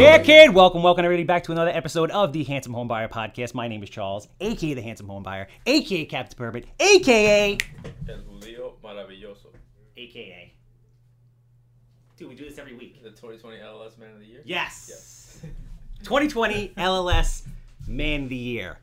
Yeah, kid. Welcome, welcome everybody back to another episode of the Handsome Home Buyer Podcast. My name is Charles, aka the Handsome Home Buyer, aka Captain Permit, aka El judío maravilloso. aka. Dude, we do this every week. The 2020 LLS Man of the Year. Yes. 2020 LLS Man of the Year.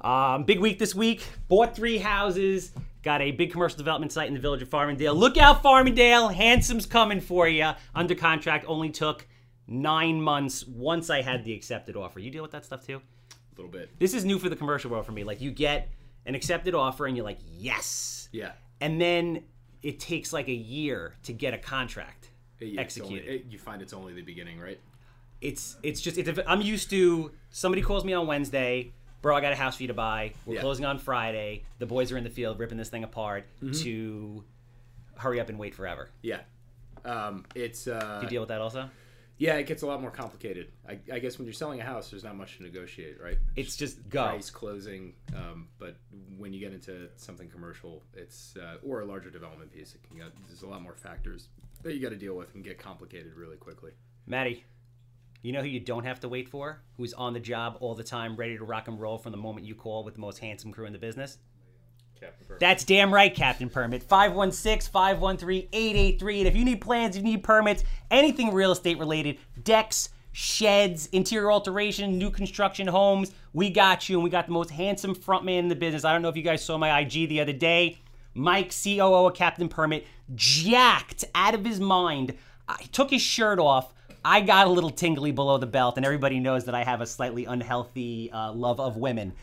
Um, big week this week. Bought three houses. Got a big commercial development site in the village of Farmingdale. Look out, Farmingdale. Handsome's coming for you. Under contract only took nine months once I had the accepted offer. You deal with that stuff too? A little bit. This is new for the commercial world for me. Like, you get an accepted offer and you're like, yes. Yeah. And then it takes like a year to get a contract Yeah, it's only- executed. it- you find it's only the beginning, right? it's it's just it's, I'm used to somebody calls me on Wednesday, bro. I got a house for you to buy. We're Yeah. closing on Friday. The boys are in the field ripping this thing apart. Mm-hmm. To hurry up and wait forever. Yeah. Um, it's uh, You deal with that also? Yeah, it gets a lot more complicated. I, I guess when you're selling a house, there's not much to negotiate, right? It's just go. Price, closing, um, but when you get into something commercial, it's uh, or a larger development piece, it can get, there's a lot more factors that you got to deal with and get complicated really quickly. Maddie, you know who you don't have to wait for? Who's on the job all the time, ready to rock and roll from the moment you call with the most handsome crew in the business? Perfect. That's damn right, Captain Permit. 516 513 883. And if you need plans, if you need permits, anything real estate related, decks, sheds, interior alteration, new construction homes, we got you. And we got the most handsome front man in the business. I don't know if you guys saw my IG the other day. Mike, COO of Captain Permit, jacked out of his mind. I took his shirt off. I got a little tingly below the belt, and everybody knows that I have a slightly unhealthy uh, love of women.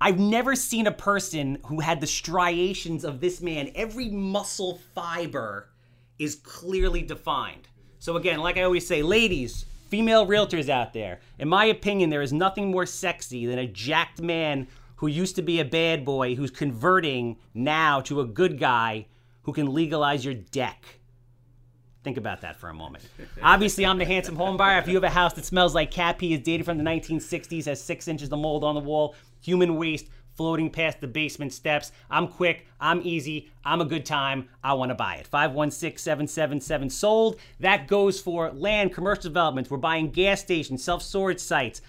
I've never seen a person who had the striations of this man. Every muscle fiber is clearly defined. So, again, like I always say, ladies, female realtors out there, in my opinion, there is nothing more sexy than a jacked man who used to be a bad boy who's converting now to a good guy who can legalize your deck. Think about that for a moment. Obviously, I'm the handsome home buyer. If you have a house that smells like cat pee, is dated from the 1960s, has six inches of mold on the wall, human waste floating past the basement steps, I'm quick, I'm easy, I'm a good time, I want to buy it. 516 777 sold. That goes for land, commercial developments. We're buying gas stations, self storage sites,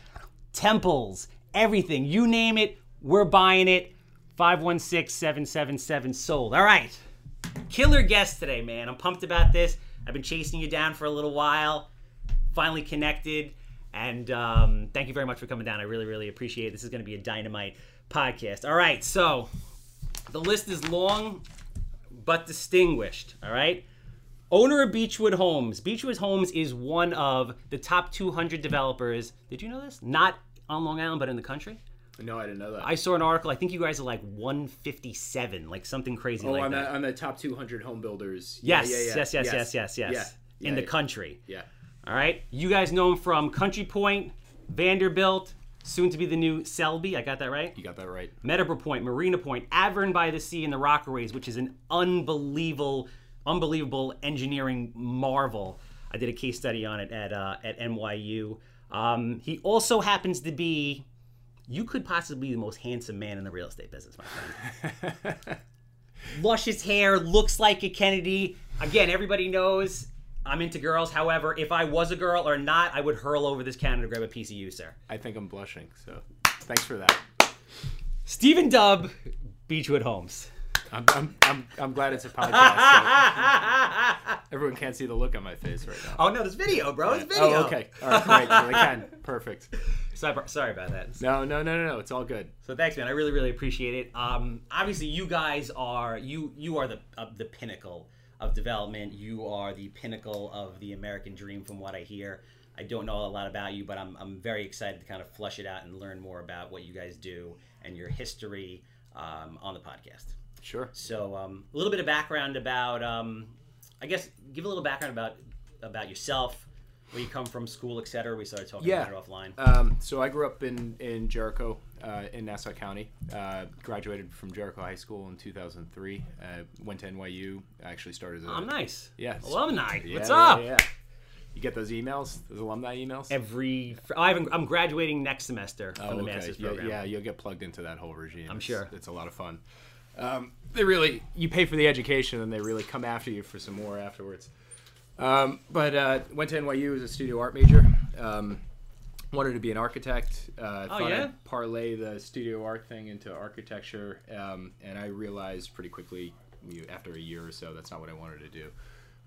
temples, everything. You name it, we're buying it. 516 777 sold. All right killer guest today, man. I'm pumped about this. I've been chasing you down for a little while. Finally connected, and um, thank you very much for coming down. I really, really appreciate it. This is going to be a dynamite podcast. All right, so the list is long but distinguished. All right. Owner of Beechwood Homes. Beechwood Homes is one of the top 200 developers. Did you know this? Not on Long Island, but in the country. No, I didn't know that. I saw an article. I think you guys are like 157, like something crazy oh, like on that. the on the top 200 home builders. Yes, Yeah, yeah, yeah. yes, yes, yes, yes, yes, Yeah, In the country. Yeah. All right. You guys know him from Country Point, Vanderbilt, soon to be the new Selby. I got that right? You got that right. Meadowbrook Point, Marina Point, Arverne by the Sea, and the Rockaways, which is an unbelievable, unbelievable engineering marvel. I did a case study on it at uh, at NYU. Um, he also happens to be, you could possibly be the most handsome man in the real estate business, my friend. Luscious hair, looks like a Kennedy. Again, everybody knows I'm into girls. However, if I was a girl or not, I would hurl over this counter to grab a piece of you, sir. I think I'm blushing. So, thanks for that. Steven Dubb, Beechwood Homes. I'm, I'm, I'm, I'm glad it's a podcast. so everyone can't see the look on my face right now. Oh no, there's video, bro. It's video. Oh, okay. All right, great. They can. Perfect. Sorry, sorry about that. No, no, no, no, no. It's all good. So thanks, man. I really, really appreciate it. Um, obviously, you guys are you you are the uh, the pinnacle of development. You are the pinnacle of the American dream, from what I hear. I don't know a lot about you, but I'm I'm very excited to kind of flush it out and learn more about what you guys do and your history um, on the podcast. Sure. So um, a little bit of background about, um, I guess, give a little background about about yourself, where you come from, school, etc. We started talking Yeah. about it offline. Um, so I grew up in in Jericho, uh, in Nassau County. Uh, graduated from Jericho High School in 2003. Uh, went to NYU. I actually started. As a, I'm nice. Yeah. Alumni. Yeah, What's yeah, up? Yeah. You get those emails, those alumni emails. Every I haven't, I'm graduating next semester from Oh, the okay. master's Yeah, program. yeah, you'll get plugged into that whole regime. I'm It's- sure. it's a lot of fun. Um, they really, you pay for the education, and they really come after you for some more afterwards. Um, but uh, went to NYU as a studio art major. Um, wanted to be an architect. Uh, Oh, thought yeah? I'd parlay the studio art thing into architecture, um, and I realized pretty quickly, after a year or so, that's not what I wanted to do.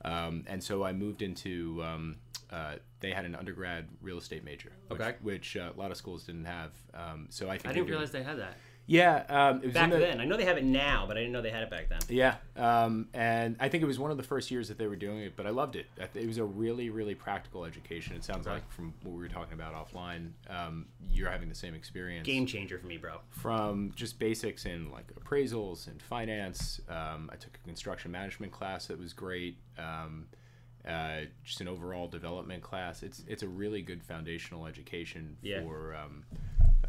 Um, and so I moved into. Um, uh, they had an undergrad real estate major, which, Okay. which uh, a lot of schools didn't have. Um, so I think I didn't realize they had that Yeah, um, it was back in the, then. I know they have it now, but I didn't know they had it back then. yeah, um, and I think it was one of the first years that they were doing it, but I loved it. It was a really, really practical education. It sounds Okay. like from what we were talking about offline, um, you're having the same experience. Game changer for me, bro. from just basics in like appraisals and finance. Um, I took a construction management class that was great. Um, uh, just an overall development class. It's it's a really good foundational education Yeah. for um,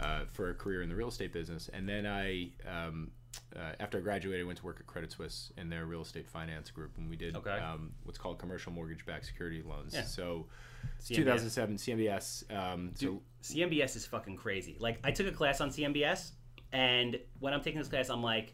uh, for a career in the real estate business. And then I, um, uh, after I graduated, went to work at Credit Suisse in their real estate finance group, and we did Okay. um, what's called commercial mortgage-backed security loans. Yeah. So, CMBS. 2007 CMBS. Um, so CMBS is fucking crazy. Like, I took a class on CMBS, and when I'm taking this class, I'm like,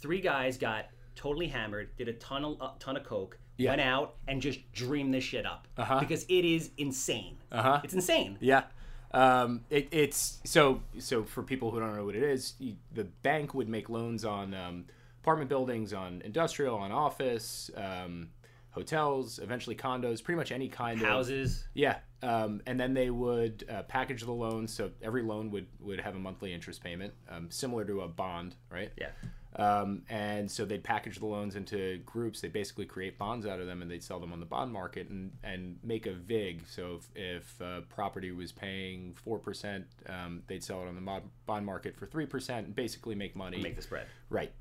three guys got totally hammered, did a ton of a ton of coke, Yeah. went out and just dreamed this shit up Uh-huh. because it is insane. Uh-huh. It's insane. Yeah. Um, it, it's so so for people who don't know what it is, you, the bank would make loans on um, apartment buildings, on industrial, on office, um, hotels, eventually condos, pretty much any kind of Houses. yeah. Um, and then they would uh, package the loans, so every loan would would have a monthly interest payment, um, similar to a bond, right? Yeah. Um, and so they'd package the loans into groups. They basically create bonds out of them, and they'd sell them on the bond market and, and make a vig. So if, if uh, property was paying four percent, um, they'd sell it on the mod- bond market for three percent, and basically make money. Make the spread. right.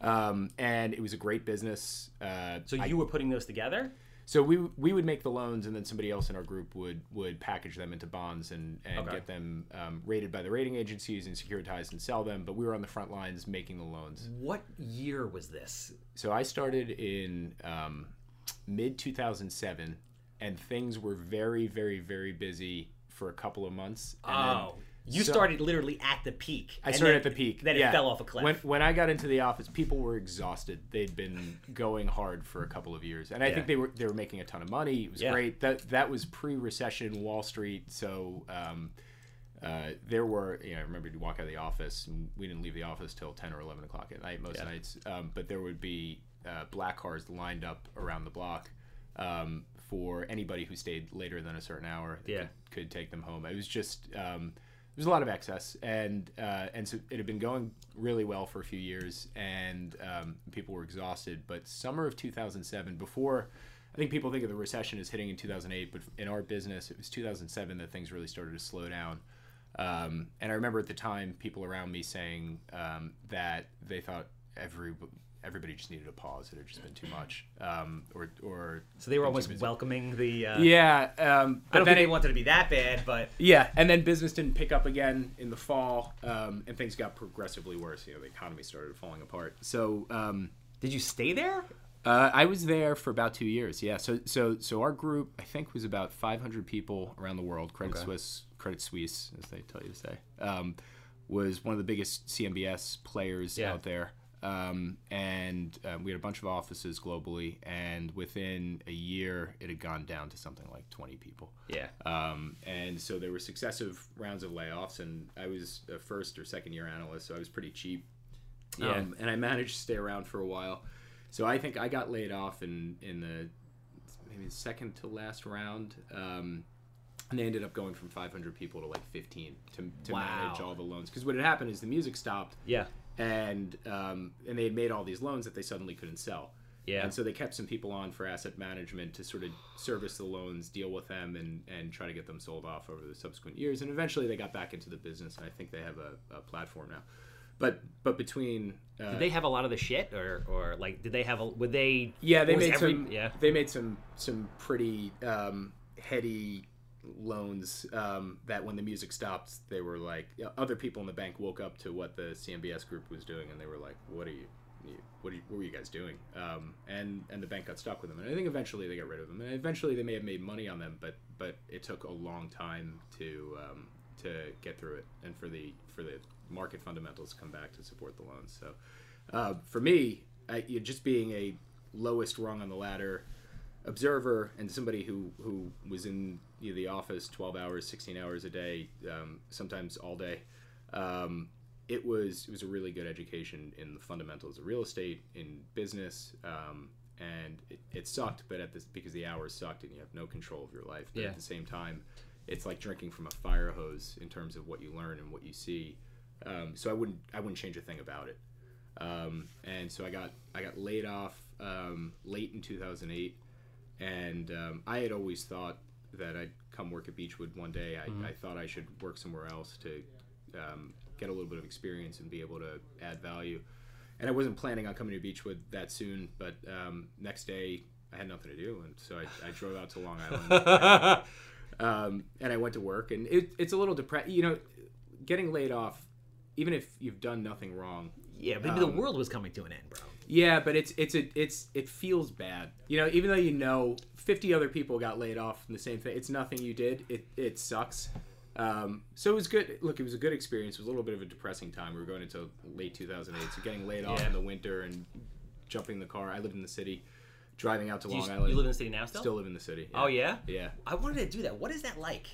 Um, and it was a great business. Uh, So I- you were putting those together? So we we would make the loans, and then somebody else in our group would would package them into bonds and and Okay. get them um, rated by the rating agencies and securitized and sell them. But we were on the front lines making the loans. What year was this? So I started in um, mid 2007, and things were very, very, very busy for a couple of months. And then- Oh, you so- started literally at the peak. I started then- at the peak. Then yeah. it fell off a cliff. When, when I got into the office, people were exhausted. They'd been going hard for a couple of years, and I Yeah. think they were they were making a ton of money. It was Yeah. great. That that was pre-recession Wall Street, so. Um, uh, there were, you know, I remember you'd walk out of the office, and we didn't leave the office till ten or eleven o'clock at night most nights. Um, but there would be uh, black cars lined up around the block um, for anybody who stayed later than a certain hour. Yeah. could, could take them home. It was just there was a lot of excess, and uh, and so it had been going really well for a few years, and um, people were exhausted. But summer of 2007, before I think people think of the recession as hitting in 2008, but in our business, it was 2007 that things really started to slow down. Um, and I remember at the time, people around me saying um, that they thought every everybody just needed a pause. It had just been too much, um, or or so they were almost welcoming the. Uh, Yeah, um, I don't think they it, wanted to be that bad, but yeah, and then business didn't pick up again in the fall, um, and things got progressively worse. You know, the economy started falling apart. So um, did you stay there? uh, I was there for about two years. Yeah. So so so our group, I think, was about 500 people around the world. Credit Okay. Suisse, Credit Suisse, as they tell you to say, um, was one of the biggest CMBS players Yeah. out there. Um, and um, we had a bunch of offices globally, and within a year, it had gone down to something like 20 people. Yeah. Um, and so there were successive rounds of layoffs, and I was a first or second year analyst, so I was pretty cheap. Yeah. Um, and I managed to stay around for a while. So I think I got laid off in in the maybe the second to last round. Um, and they ended up going from 500 people to like 15 to, to Wow. manage all the loans. Because what had happened is the music stopped, Yeah. And um, and they had made all these loans that they suddenly couldn't sell. Yeah. And so they kept some people on for asset management to sort of service the loans, deal with them, and, and try to get them sold off over the subsequent years. And eventually they got back into the business, and I think they have a, a platform now. But but between uh, Did they have a lot of the shit, or or like did they have a? Would they? yeah they made every- some yeah. they made some some pretty um, heady loans um, that when the music stopped they were like other people in the bank woke up to what the CMBS group was doing and they were like what are you what, are you, what were you guys doing? Um, and and the bank got stuck with them, and I think eventually they got rid of them, and eventually they may have made money on them, but but it took a long time to um, to get through it, and for the for the market fundamentals to come back to support the loans. So uh, for me, I, just being a lowest rung on the ladder, observer and somebody who who was in you know, the office 12 hours 16 hours a day um, sometimes all day. Um, it was it was a really good education in the fundamentals of real estate in business um, and it, it sucked but at this because the hours sucked and you have no control of your life but Yeah. at the same time it's like drinking from a fire hose in terms of what you learn and what you see. Um, so I wouldn't I wouldn't change a thing about it. Um, and so I got I got laid off um, late in 2008 and um, I had always thought that I'd come work at Beechwood one day. I, I thought I should work somewhere else to um, get a little bit of experience and be able to add value. And I wasn't planning on coming to Beechwood that soon, but um, next day I had nothing to do, and so I, I drove out to Long Island. and, um, and I went to work, and it, it's a little depressing. You know, getting laid off, even if you've done nothing wrong, Yeah, maybe the world was coming to an end, bro. yeah, but it's it's a it's it feels bad. You know, even though you know 50 other people got laid off from the same thing, it's nothing you did. It it sucks. Um, so it was good. Look, it was a good experience. It was a little bit of a depressing time. We were going into late 2008, so getting laid off Yeah. in the winter and jumping the car. I lived in the city, driving out to Do Long you Island. You live in the city now still? Still live in the city. Oh yeah. Yeah. I wanted to do that. What is that like?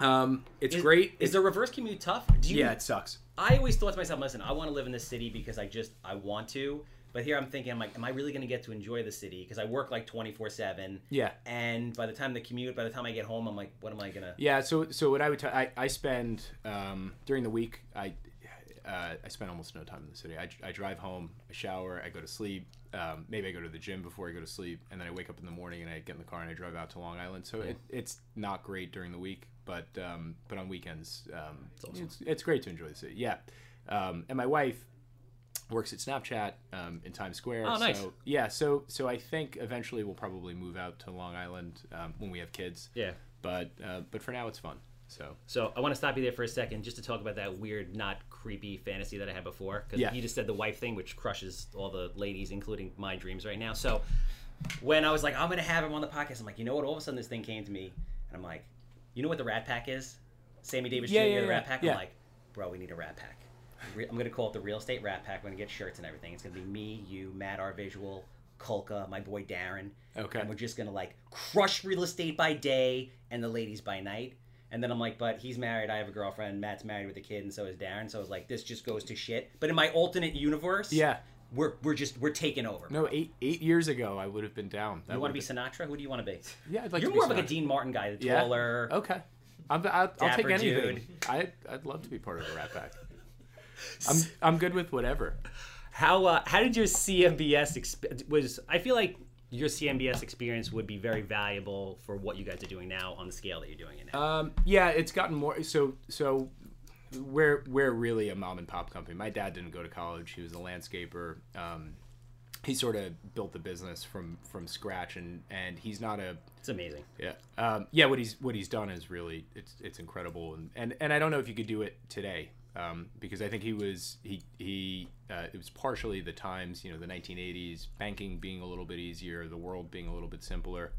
Um, it's Is, great. Is the reverse commute tough? Do you, yeah, it sucks. I always thought to myself, listen, I want to live in the city because I just I want to. But here I'm thinking, I'm like, am I really going to get to enjoy the city? Because I work like 24 seven. Yeah. And by the time the commute, by the time I get home, I'm like, what am I gonna? Yeah, so so what I would tell I, I spend um, during the week I uh, I spend almost no time in the city. I, I drive home, I shower, I go to sleep. Um, maybe I go to the gym before I go to sleep, and then I wake up in the morning and I get in the car and I drive out to Long Island. So it, it's not great during the week, but um, but on weekends um, it's, it's great to enjoy the city. Yeah, um, and my wife works at Snapchat um, in Times Square. Oh, nice. So, yeah, so so I think eventually we'll probably move out to Long Island um, when we have kids Yeah. but uh, but for now it's fun. So So I want to stop you there for a second, just to talk about that weird, not creepy fantasy that I had before. Because Yeah. you just said the wife thing, which crushes all the ladies, including my dreams right now. So when I was like, I'm gonna have him on the podcast, I'm like, you know what? All of a sudden, this thing came to me, and I'm like, you know what the Rat Pack is? Sammy Davis Yeah, Jr. yeah, the Rat Pack. yeah. I'm like, bro, we need a Rat Pack. I'm gonna call it the Real Estate Rat Pack. We're gonna get shirts and everything. It's gonna be me, you, Matt, our visual, Kulka, my boy Darren. Okay. And we're just gonna like crush real estate by day and the ladies by night. And then I'm like, but he's married. I have a girlfriend. Matt's married with a kid, and so is Darren. So it's like this just goes to shit. But in my alternate universe, yeah, we're we're just we're taking over. no, eight eight years ago I would have been down. That you want to be Sinatra? Who do you want to be? yeah, I'd like You're to be more of like a Dean Martin guy, the Yeah? taller. Okay, I'm, I'll, I'll take anything. dude. I I'd love to be part of the Rat Pack. I'm I'm good with whatever. How uh, how did your CMBS exp- was? I feel like your CMBS experience would be very valuable for what you guys are doing now on the scale that you're doing it now. Um, yeah, it's gotten more. So so we're we're really a mom and pop company. My dad didn't go to college. He was a landscaper. Um, he sort of built the business from from scratch, and and he's not a it's amazing. Yeah, um, yeah. What he's what he's done is really it's it's incredible, and and, and I don't know if you could do it today um, because I think he was he he uh, it was partially the times you know the 1980s banking being a little bit easier, the world being a little bit simpler.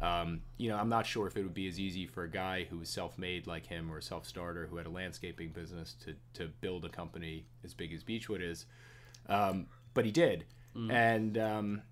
Um, you know, I'm not sure if it would be as easy for a guy who was self-made like him or a self-starter who had a landscaping business to to build a company as big as Beechwood is, um, but he did, and um,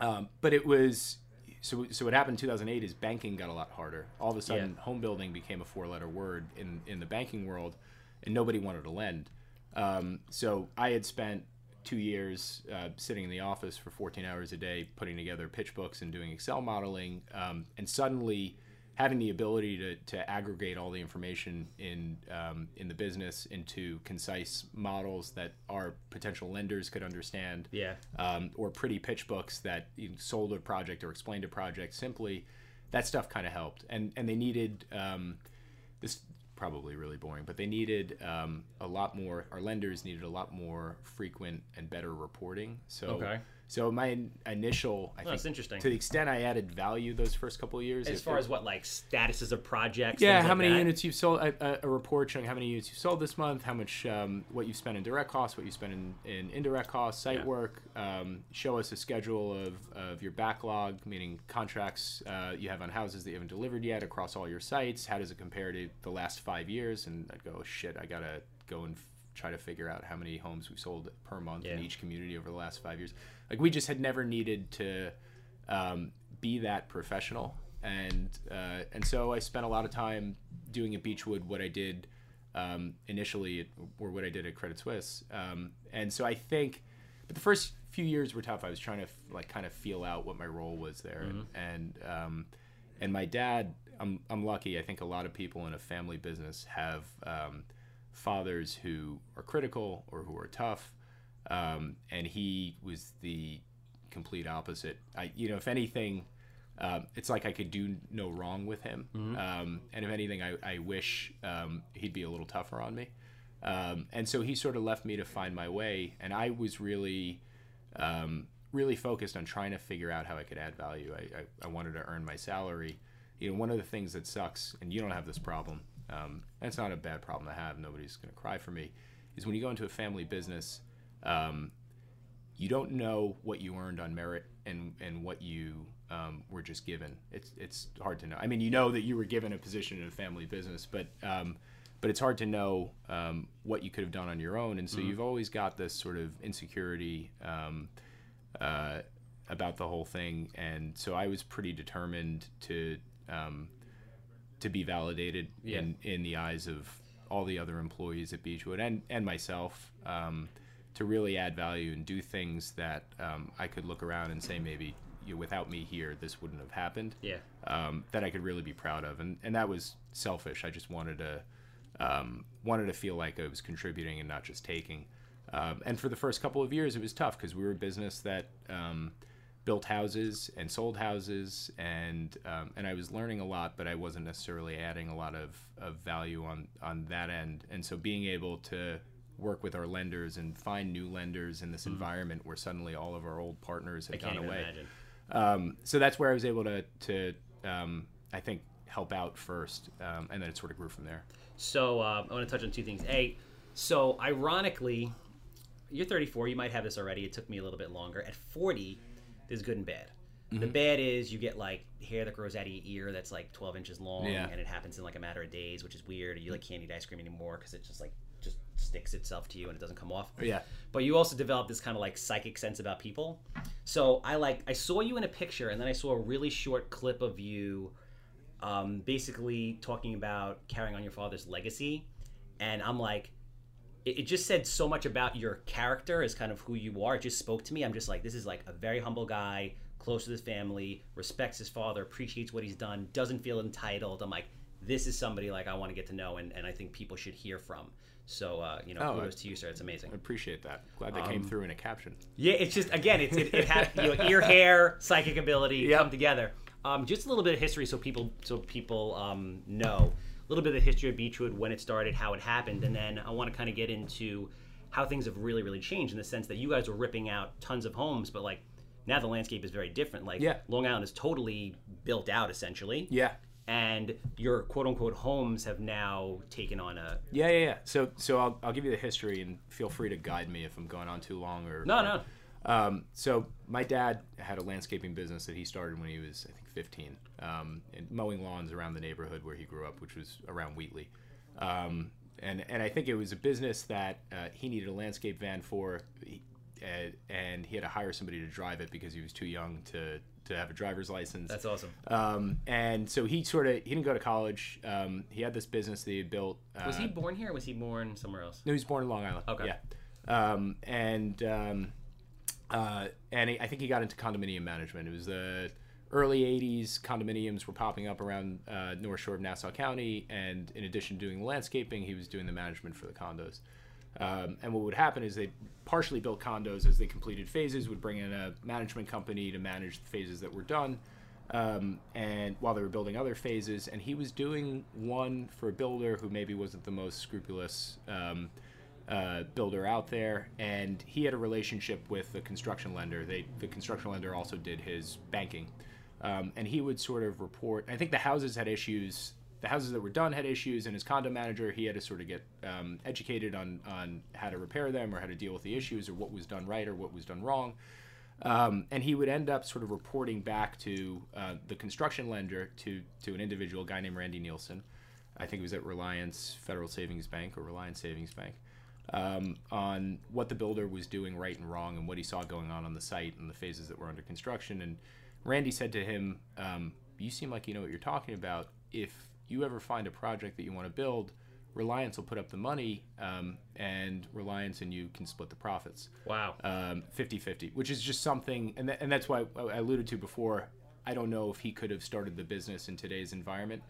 um, but it was so. So what happened in 2008 is banking got a lot harder. All of a sudden, home building became a four-letter word in in the banking world, and nobody wanted to lend. Um, so I had spent two years uh, sitting in the office for 14 hours a day, putting together pitch books and doing Excel modeling, um, and suddenly having the ability to, to aggregate all the information in um, in the business into concise models that our potential lenders could understand Yeah. um, or pretty pitch books that sold a project or explained a project simply. That stuff kind of helped, and and they needed um, this probably really boring, but they needed um, a lot more. Our lenders needed a lot more frequent and better reporting. So Okay. So my initial, I think, that's interesting. To the extent I added value those first couple of years, As it- far as what like statuses of projects. yeah, how like many that? units you've sold? A, a- a report showing how many units you've sold this month, how much um, what you spent in direct costs, what you spent in, in indirect costs, site Yeah. work. Um, show us a schedule of, of your backlog, meaning contracts uh, you have on houses that you haven't delivered yet across all your sites. How does it compare to the last five years? And I'd go, oh, shit, I gotta go and f- try to figure out how many homes we've sold per month in each community over the last five years. Like we just had never needed to um, be that professional, and uh, and so I spent a lot of time doing at Beechwood what I did um, initially, at, or what I did at Credit Suisse, um, and so I think, but the first few years were tough. I was trying to like kind of feel out what my role was there, and and, um, and my dad. I'm I'm lucky. I think a lot of people in a family business have um, fathers who are critical or who are tough, um, and he was the complete opposite. I you know if anything. Um, it's like I could do no wrong with him, um, and if anything, I, I wish um, he'd be a little tougher on me. Um, and so he sort of left me to find my way, and I was really um, really focused on trying to figure out how I could add value. I, I, I wanted to earn my salary. You know, one of the things that sucks, and you don't have this problem, um, and it's not a bad problem to have, nobody's going to cry for me, is when you go into a family business, um, you don't know what you earned on merit and, and what you um, were just given. It's, it's hard to know. I mean, you know that you were given a position in a family business, but um, but it's hard to know um, what you could have done on your own. And so you've always got this sort of insecurity um, uh, about the whole thing. And so I was pretty determined to um, to be validated in, in the eyes of all the other employees at Beechwood and, and myself um, to really add value and do things that um, I could look around and say maybe you know, without me here this wouldn't have happened Yeah. um, that I could really be proud of, and and that was selfish. I just wanted to um, wanted to feel like I was contributing and not just taking. Um, and for the first couple of years, it was tough because we were a business that um, built houses and sold houses, and um, and I was learning a lot, but I wasn't necessarily adding a lot of, of value on on that end. And so being able to work with our lenders and find new lenders in this environment where suddenly all of our old partners had gone away um, so that's where I was able to to um, I think help out first, um, and then it sort of grew from there. So uh, I want to touch on two things. A, so ironically, you're 34. You might have this already. It took me a little bit longer. At 40, there's good and bad. The Mm-hmm. bad is you get like hair that grows out of your ear that's like 12 inches long, Yeah. and it happens in like a matter of days, which is weird. You like can't eat ice cream anymore because it's just like sticks itself to you and it doesn't come off. Yeah. But you also develop this kind of like psychic sense about people. So I like I saw you in a picture, and then I saw a really short clip of you, um, basically talking about carrying on your father's legacy, and I'm like, it, it just said so much about your character as kind of who you are. It just spoke to me. I'm just like, this is like a very humble guy, close to his family, respects his father, appreciates what he's done, doesn't feel entitled. I'm like, this is somebody like I want to get to know, and, and I think people should hear from. So uh, you know, Oh, kudos to you, sir. It's amazing. I appreciate that. Glad that came through in a caption. Yeah, it's just again, it's, it, it had you know, ear, hair, psychic ability Yep. come together. Um, just a little bit of history, so people so people um, know a little bit of the history of Beechwood, when it started, how it happened, and then I want to kind of get into how things have really, really changed in the sense that you guys were ripping out tons of homes, but like now the landscape is very different. Like Yeah. Long Island is totally built out essentially, Yeah. And your quote unquote homes have now taken on a Yeah, yeah, yeah. So, so I'll, I'll give you the history, and feel free to guide me if I'm going on too long. Or no, no. Um, so my dad had a landscaping business that he started when he was, I think, 15, um, and mowing lawns around the neighborhood where he grew up, which was around Wheatley. Um, and and I think it was a business that uh, he needed a landscape van for, he, uh, and he had to hire somebody to drive it because he was too young to to have a driver's license. That's awesome. Um, and so he sort of he didn't go to college. Um, he had this business that he built. Uh, Was he born here? or Was he born somewhere else? no, he was born in Long Island. Okay. Yeah. Um, and um, uh, and he, I think he got into condominium management. It was the early '80s. Condominiums were popping up around uh, North Shore of Nassau County, and in addition to doing landscaping, he was doing the management for the condos. Um, and what would happen is they partially built condos as they completed phases, would bring in a management company to manage the phases that were done, um, and while they were building other phases, and he was doing one for a builder who maybe wasn't the most scrupulous um, uh, builder out there, and he had a relationship with the construction lender. They the construction lender also did his banking, um, and he would sort of report. I think the houses had issues. The houses that were done had issues, and as condo manager, he had to sort of get um, educated on on how to repair them or how to deal with the issues or what was done right or what was done wrong. Um, and he would end up sort of reporting back to uh, the construction lender to to an individual guy named Randy Nielsen. I think it was at Reliance Federal Savings Bank or Reliance Savings Bank. um, on what the builder was doing right and wrong and what he saw going on on the site and the phases that were under construction. And Randy said to him, um, "You seem like you know what you're talking about. If you ever find a project that you want to build." Reliance will put up the money, um, and Reliance and you can split the profits Wow. um, 50-50 which is just something and, that, and that's why I alluded to before i don't know if he could have started the business in today's environment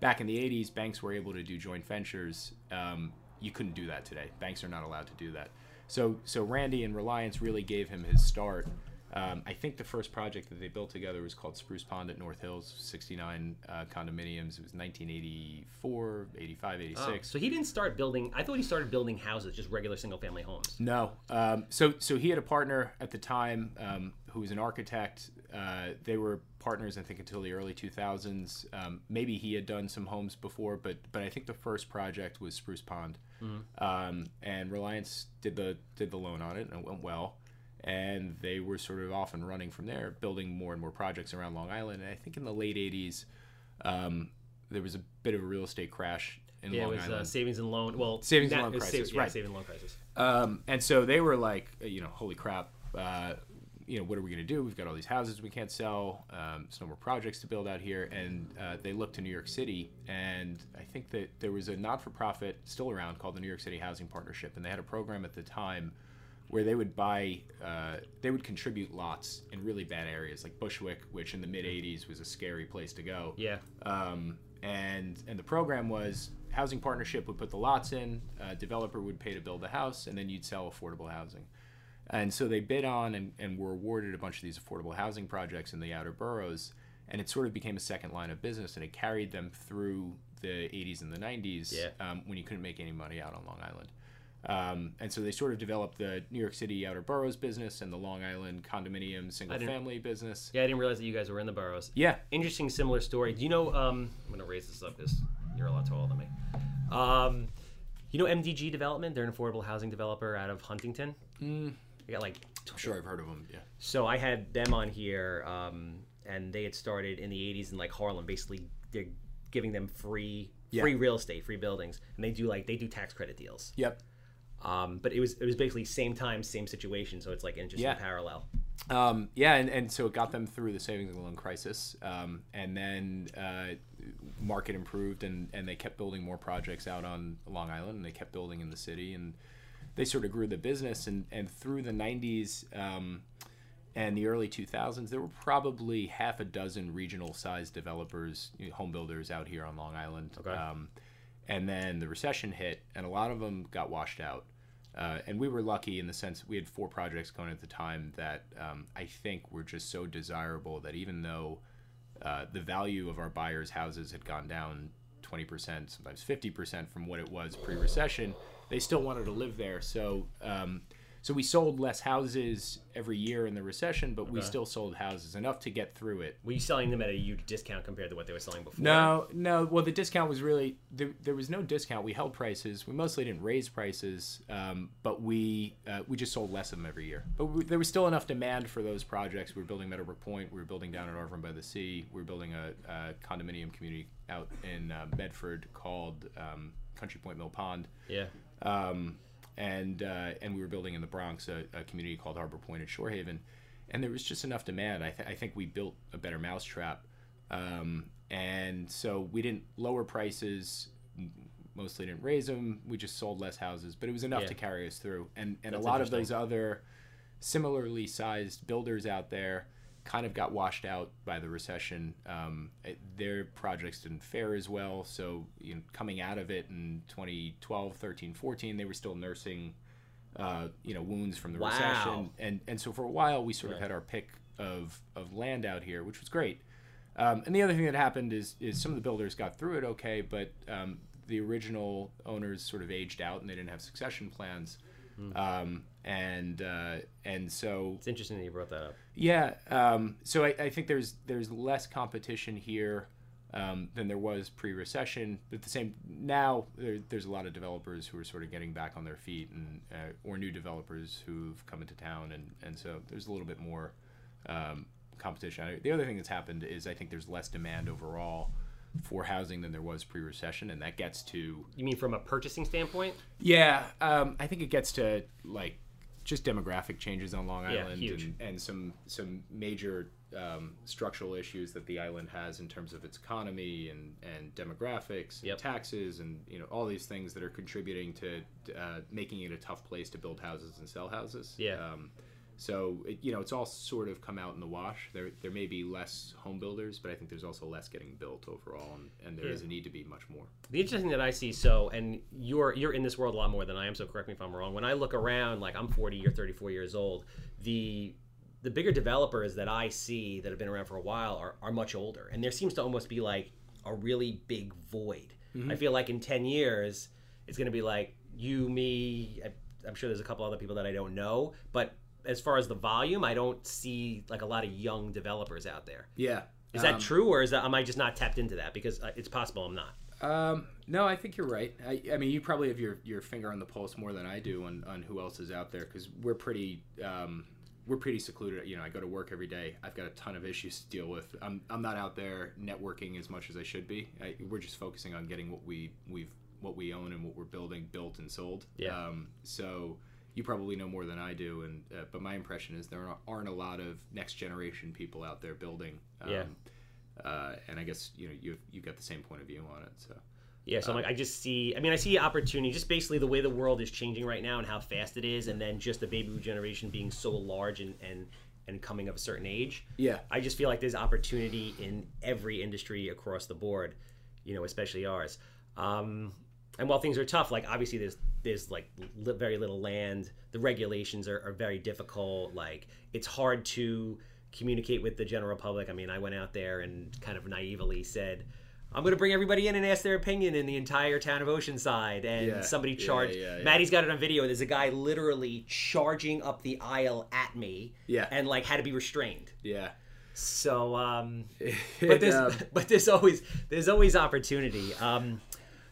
back in the 80s banks were able to do joint ventures um, you couldn't do that today banks are not allowed to do that so so randy and reliance really gave him his start um, I think the first project that they built together was called Spruce Pond at North Hills, 69 uh, condominiums. It was 1984, 85, 86. Oh, so he didn't start building. I thought he started building houses, just regular single-family homes. No. Um, so so he had a partner at the time um, who was an architect. Uh, they were partners, I think, until the early 2000s. Um, maybe he had done some homes before, but but I think the first project was Spruce Pond, um, and Reliance did the did the loan on it, and it went well. And they were sort of off and running from there, building more and more projects around Long Island. And I think in the late 80s, um, there was a bit of a real estate crash in Long Island. Yeah, Long it was uh, Island. savings and loan. Well, Savings and loan crisis, yeah, right. saving and loan crisis. Um, and so they were like, uh, you know, holy crap, uh, you know, what are we going to do? We've got all these houses we can't sell. Um, there's no more projects to build out here. And uh, they looked to New York City. And I think that there was a not for profit still around called the New York City Housing Partnership. And they had a program at the time where they would buy, uh, they would contribute lots in really bad areas like Bushwick, which in the mid 80s was a scary place to go. Yeah. Um, and and the program was housing partnership would put the lots in, developer would pay to build a house, and then you'd sell affordable housing. And so they bid on and, and were awarded a bunch of these affordable housing projects in the outer boroughs, and it sort of became a second line of business, and it carried them through the 80s and the 90s Yeah. um, when you couldn't make any money out on Long Island. Um, and so they sort of developed the New York City outer boroughs business and the Long Island condominium single family business. Yeah, I didn't realize that you guys were in the boroughs. Yeah, Interesting, similar story. Do you know? Um, I'm gonna raise this up because you're a lot taller than me. Um, you know MDG Development? They're an affordable housing developer out of Huntington. Mm. They got like I'm sure I've heard of them. Yeah. So I had them on here, um, and they had started in the '80s in like Harlem. Basically, they're giving them free Yeah. free real estate, free buildings, and they do like they do tax credit deals. Yep. Um, but it was it was basically same time, same situation. So it's like interesting Yeah. parallel. Um, yeah, and, and so it got them through the savings and loan crisis, um, and then uh, market improved, and, and they kept building more projects out on Long Island, and they kept building in the city, and they sort of grew the business, and, and through the '90s um, and the early 2000s, there were probably half a dozen regional-sized developers, you know, home builders out here on Long Island. Okay. Um, and then the recession hit, and a lot of them got washed out. Uh, and we were lucky in the sense we had four projects going at the time that um, I think were just so desirable that even though uh, the value of our buyers' houses had gone down 20%, sometimes 50% from what it was pre recession, they still wanted to live there. So, um, so we sold less houses every year in the recession, but we still sold houses enough to get through it. Were you selling them at a huge discount compared to what they were selling before? No, no. Well, the discount was really there. There was no discount. We held prices. We mostly didn't raise prices, um, but we uh, we just sold less of them every year. But we, there was still enough demand for those projects. We were building Meadowbrook Point. We were building down at Arverne by the Sea. We were building a, a condominium community out in uh, Bedford called um, Country Point Mill Pond. Yeah. Um, and uh, and we were building in the Bronx a, a community called Harbor Point at Shorehaven, and there was just enough demand. I, th- I think we built a better mousetrap, um, and so we didn't lower prices, mostly didn't raise them. We just sold less houses, but it was enough Yeah. to carry us through. And and a lot of those other similarly sized builders out there kind of got washed out by the recession. Um, it- their projects didn't fare as well. So, you know, coming out of it in 2012, 13, 14, they were still nursing, uh, you know, wounds from the Wow. recession. And, and so for a while, we sort of had our pick of, of land out here, which was great. Um, and the other thing that happened is, is some of the builders got through it okay, but um, the original owners sort of aged out and they didn't have succession plans. Um, and uh, and so It's interesting that you brought that up. yeah. Um, so I, I think there's there's less competition here um, than there was pre-recession. But at the same now there, there's a lot of developers who are sort of getting back on their feet, and uh, or new developers who've come into town, and and so there's a little bit more um, competition. The other thing that's happened is I think there's less demand overall for housing than there was pre-recession, and that gets to You mean from a purchasing standpoint? yeah. Um, I think it gets to like just demographic changes on Long Yeah, Island huge. and, and some some major um, structural issues that the island has in terms of its economy and and demographics, Yep. taxes, and you know all these things that are contributing to uh, making it a tough place to build houses and sell houses. Yeah. Um, so it, you know it's all sort of come out in the wash. There there may be less home builders, but I think there's also less getting built overall, and, and there is Yeah. a need to be much more. The interesting thing that I see, so, and you're you're in this world a lot more than I am, so correct me if I'm wrong. When I look around, like I'm 40, you're 34 years old, the the bigger developers that I see that have been around for a while are, are much older, and there seems to almost be like a really big void. Mm-hmm. I feel like in 10 years, it's going to be like you, me. I, I'm sure there's a couple other people that I don't know, but as far as the volume, I don't see like a lot of young developers out there. Yeah. Is that true, or is that am I just not tapped into that? Because uh, it's possible I'm not. Um, no, I think you're right. I, I mean, you probably have your, your finger on the pulse more than I do on, on who else is out there because we're pretty um, we're pretty secluded. You know, I go to work every day. I've got a ton of issues to deal with. I'm, I'm not out there networking as much as I should be. I, we're just focusing on getting what we we've what we own and what we're building built and sold. Yeah. Um, so you probably know more than I do, and uh, but my impression is there aren't a lot of next generation people out there building. Um, Yeah. Uh, and I guess you know you've you got the same point of view on it. So. Yeah, so I'm like, I just see. I mean, I see opportunity. Just basically the way the world is changing right now and how fast it is, and then just the baby boom generation being so large and and and coming of a certain age. Yeah. I just feel like there's opportunity in every industry across the board, you know, especially ours. Um, and while things are tough, like obviously there's there's like li- very little land. The regulations are, are very difficult. Like it's hard to communicate with the general public. I mean, I went out there and kind of naively said. I'm going to bring everybody in and ask their opinion in the entire town of Oceanside. And Yeah, somebody yeah, charged. yeah, yeah. Maddie's got it on video. There's a guy literally charging up the aisle at me. Yeah. And like had to be restrained. Yeah. So, um, It, but there's um, but there's always there's always opportunity. Um,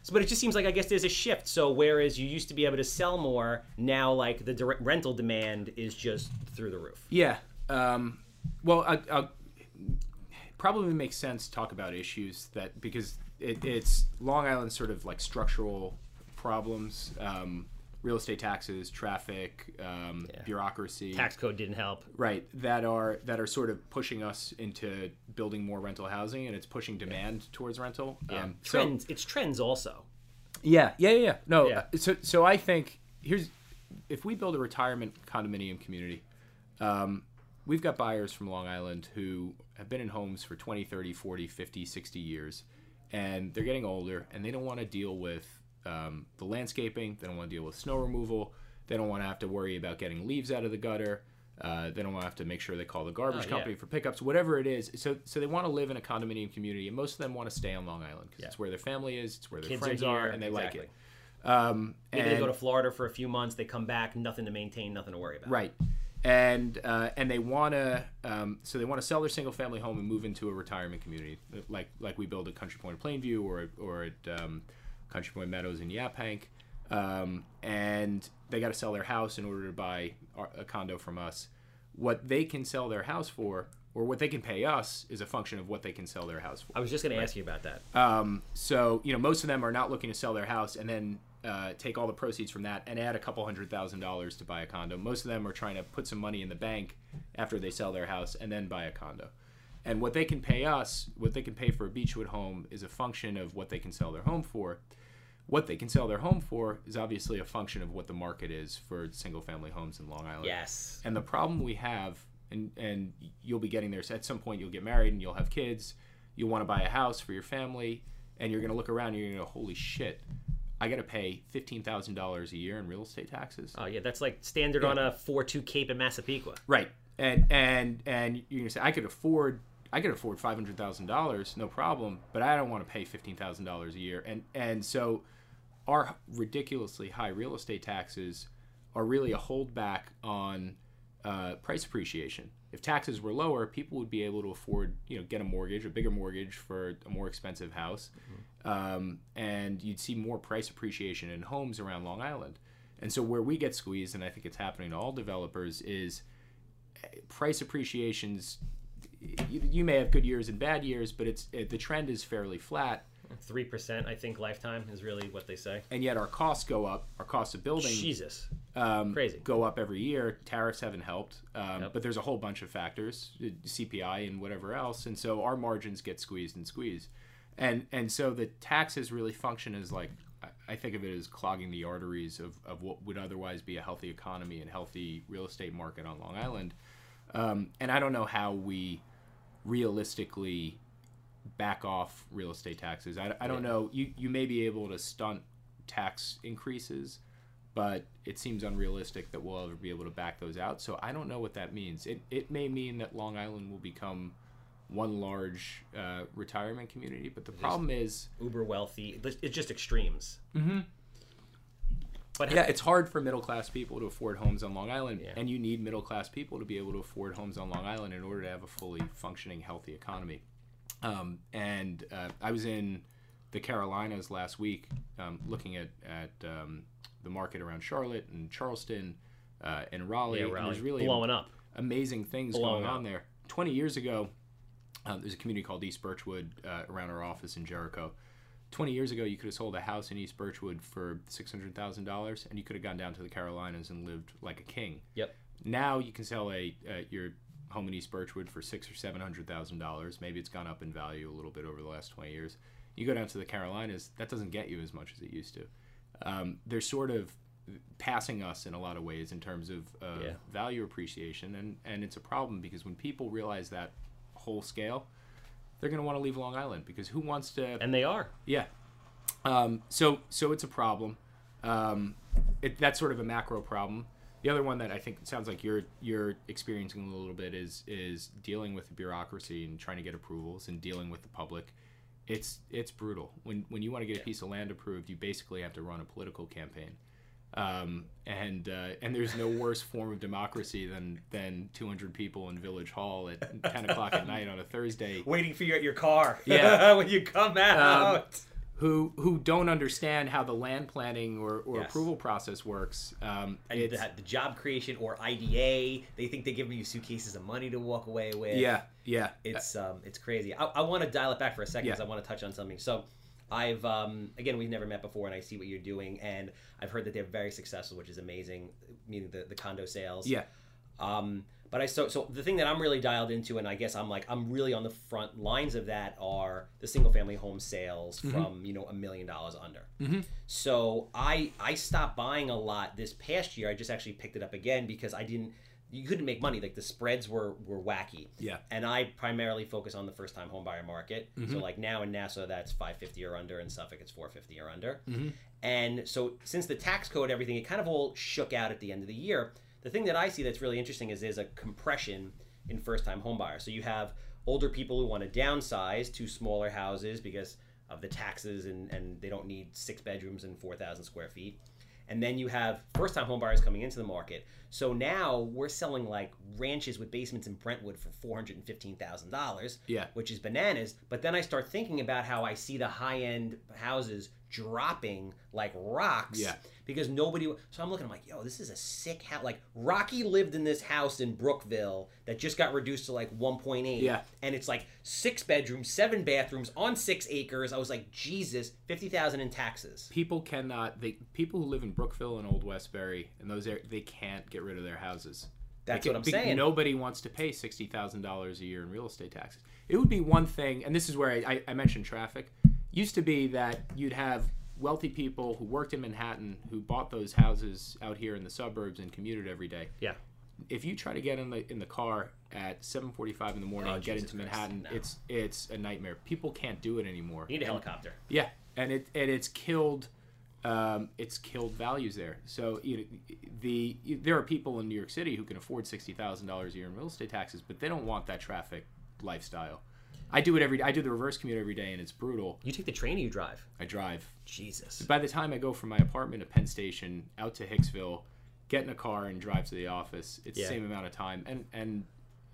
so, but it just seems like I guess there's a shift. So whereas you used to be able to sell more, now like the direct rental demand is just through the roof. yeah. Um, well, I, I, probably makes sense to talk about issues that because it, it's Long Island sort of like structural problems, um, real estate taxes, traffic, um, bureaucracy, Tax code didn't help. right? That are that are sort of pushing us into building more rental housing, and it's pushing demand towards rental. Um, so- trends. it's trends also. Yeah, yeah, yeah. yeah. No, Yeah. uh, so so I think here's if we build a retirement condominium community, um, we've got buyers from Long Island who have been in homes for 20, 30, 40, 50, 60 years, and they're getting older and they don't want to deal with um, the landscaping. They don't want to deal with snow removal. They don't want to have to worry about getting leaves out of the gutter. Uh, they don't want to have to make sure they call the garbage Oh, yeah. company for pickups, whatever it is. So, so they want to live in a condominium community, and most of them want to stay on Long Island because it's where their family is, it's where their Kids friends are are, and they exactly. like it. Um, Maybe they go to Florida for a few months. They come back, nothing to maintain, nothing to worry about. right, and uh, and they want to um, so they want to sell their single family home and move into a retirement community like like we build at Country Point Plainview or or at um, Country Point Meadows in Yaphank, um, and they got to sell their house in order to buy a condo from us. What they can sell their house for, or what they can pay us, is a function of what they can sell their house for. I was just going to ask you about that. Um, so you know, most of them are not looking to sell their house and then uh, take all the proceeds from that and add a couple hundred thousand dollars to buy a condo. Most of them are trying to put some money in the bank after they sell their house and then buy a condo. And what they can pay us, what they can pay for a Beechwood home, is a function of what they can sell their home for. What they can sell their home for is obviously a function of what the market is for single-family homes in Long Island. Yes. And the problem we have, and and you'll be getting there. So at some point, you'll get married and you'll have kids. You'll want to buy a house for your family, and you're going to look around and you're going to go, "Holy shit! I got to pay fifteen thousand dollars a year in real estate taxes." Oh yeah, that's like standard on a four-two Cape in Massapequa. Right. And and and you're going to say, "I could afford." I could afford five hundred thousand dollars, no problem, but I don't want to pay fifteen thousand dollars a year, and and so our ridiculously high real estate taxes are really a holdback on uh, price appreciation. If taxes were lower, people would be able to afford, you know, get a mortgage, a bigger mortgage for a more expensive house, um, and you'd see more price appreciation in homes around Long Island. And so where we get squeezed, and I think it's happening to all developers, is price appreciations you, you may have good years and bad years, but it's it, the trend is fairly flat. Three percent, I think, lifetime is really what they say. And yet our costs go up. Our costs of building Jesus, um, crazy. go up every year. Tariffs haven't helped, um, Yep. but there's a whole bunch of factors, uh, CPI and whatever else, and so our margins get squeezed and squeezed, and and so the taxes really function as like I- I think of it as clogging the arteries of, of what would otherwise be a healthy economy and healthy real estate market on Long Island, um, and I don't know how we realistically back off real estate taxes. I, I don't know. You you may be able to stunt tax increases, but it seems unrealistic that we'll ever be able to back those out. So I don't know what that means. It it may mean that Long Island will become one large uh, retirement community, but the problem is, Uber wealthy. It's just extremes. Mm-hmm. But yeah, it's hard for middle class people to afford homes on Long Island, Yeah. and you need middle class people to be able to afford homes on Long Island in order to have a fully functioning, healthy economy. Um, and uh, I was in the Carolinas last week, um, looking at at um, the market around Charlotte and Charleston uh, and Raleigh. yeah, and Raleigh there's really blowing up. amazing things Blowing going up. on there. 20 years ago, um, there's a community called East Birchwood uh, around our office in Jericho. 20 years ago, you could have sold a house in East Birchwood for $600,000 and you could have gone down to the Carolinas and lived like a king. Yep. Now you can sell a uh, your home in East Birchwood for six or seven hundred thousand dollars. Maybe it's gone up in value a little bit over the last twenty years. You go down to the Carolinas, that doesn't get you as much as it used to. Um, they're sort of passing us in a lot of ways in terms of uh, Yeah. value appreciation, and and it's a problem because when people realize that whole scale, they're going to want to leave Long Island because who wants to And they are. yeah. Um, so so it's a problem. Um, it, that's sort of a macro problem. The other one that I think sounds like you're you're experiencing a little bit is is dealing with the bureaucracy and trying to get approvals and dealing with the public. It's it's brutal. When when you want to get a piece of land approved, you basically have to run a political campaign. Um, and uh, and there's no worse form of democracy than than 200 people in Village Hall at 10 o'clock at night on a Thursday Waiting for you at your car. Yeah. when you come out. who who don't understand how the land planning or, or Yes. approval process works. Um, and the, the job creation or IDA, they think they're giving you suitcases of money to walk away with. yeah, yeah, it's um, it's crazy. I, I want to dial it back for a second because Yeah. I want to touch on something. So, I've um, again we've never met before, and I see what you're doing, and I've heard that they're very successful, which is amazing. Meaning the the condo sales. yeah, Um, but I so so the thing that I'm really dialed into, and I guess I'm like I'm really on the front lines of that are the single family home sales from you know a million dollars under. So I I stopped buying a lot this past year. I just actually picked it up again because I didn't. You couldn't make money. Like the spreads were were wacky. Yeah. And I primarily focus on the first time home buyer market. So mm-hmm. like now in Nassau that's 550 or under, in Suffolk it's 450 or under. Mm-hmm. And so since the tax code, everything, it kind of all shook out at the end of the year. The thing that I see that's really interesting is there's a compression in first time home buyers. So you have older people who want to downsize to smaller houses because of the taxes and, and they don't need six bedrooms and 4,000 square feet. And then you have first time home buyers coming into the market. So now we're selling like ranches with basements in Brentwood for $415,000 Yeah. which is bananas. But then I start thinking about how I see the high end houses dropping like rocks. Yeah. Because nobody. So I'm looking. I'm like, yo, this is a sick house. Like Rocky lived in this house in Brookville that just got reduced to like 1.8. Yeah. And it's like six bedrooms, seven bathrooms on six acres. I was like, Jesus, fifty thousand in taxes. people cannot. They people who live in Brookville and Old Westbury and those areas, they can't get rid of their houses. That's what I'm saying. Nobody wants to pay sixty thousand dollars a year in real estate taxes. It would be one thing, and this is where I, I, I mentioned traffic. Used to be that you'd have wealthy people who worked in Manhattan who bought those houses out here in the suburbs and commuted every day. Yeah. if you try to get in the in the car at 7:45 in the morning Oh, and get Jesus into Christ, Manhattan, no. it's it's a nightmare. People can't do it anymore. You need a And- helicopter. yeah, and it and it's killed, um, it's killed values there. So you know, the there are people in New York City who can afford sixty thousand dollars a year in real estate taxes, but they don't want that traffic lifestyle. I do it every. I do the reverse commute every day, and it's brutal. You take the train or you drive? I drive. Jesus. By the time I go from my apartment at Penn Station out to Hicksville, get in a car and drive to the office, it's Yeah. the same amount of time. And and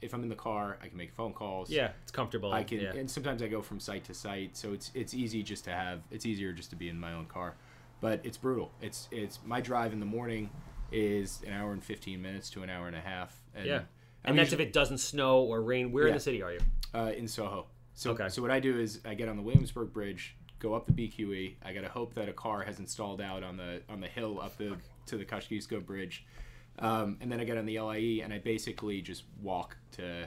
if I'm in the car, I can make phone calls. Yeah, it's comfortable. I can, Yeah. and sometimes I go from site to site, so it's it's easy just to have. It's easier just to be in my own car, but it's brutal. It's it's my drive in the morning is an hour and fifteen minutes to an hour and a half, and Yeah. And that's if it doesn't snow or rain. Where in the city are you? uh, in Soho. So, Okay. so what I do is I get on the Williamsburg Bridge, go up the BQE. I gotta hope that a car has installed out on the on the hill up the to the Kosciuszko Bridge, um, and then I get on the LIE and I basically just walk to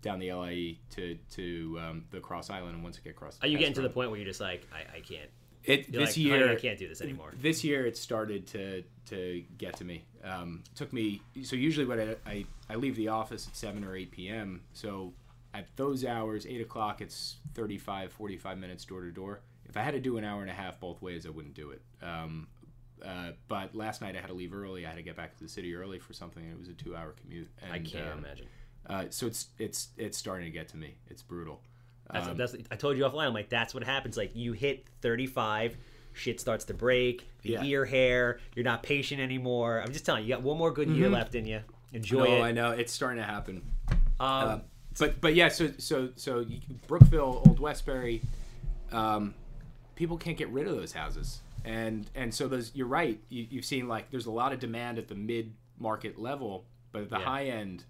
down the LIE to to um, the Cross Island. And once I get across, Are you getting to the point where you're just like, I, I can't. It You're this like, "Honey, year I can't do this anymore. This year it started to to get to me. Um, it took me so usually what I, I I leave the office at seven or eight p.m. So at those hours, eight o'clock, it's 35, 45 minutes door to door. If I had to do an hour and a half both ways, I wouldn't do it. Um, uh, but last night I had to leave early. I had to get back to the city early for something. It was a two-hour commute. And, I can't um, imagine. Uh, so it's it's it's starting to get to me. It's brutal. That's, Um, that's I told you offline. I'm like, that's what happens. Like you hit 35, shit starts to break, the Yeah. ear hair. You're not patient anymore. I'm just telling you, you got one more good year left in you. Enjoy Mm-hmm. no, it. I know it's starting to happen. Um, Um, but but yeah, so so so Brookville, Old Westbury, um, people can't get rid of those houses, and and so those you're right. You, you've seen like there's a lot of demand at the mid market level, but at the Yeah. high end,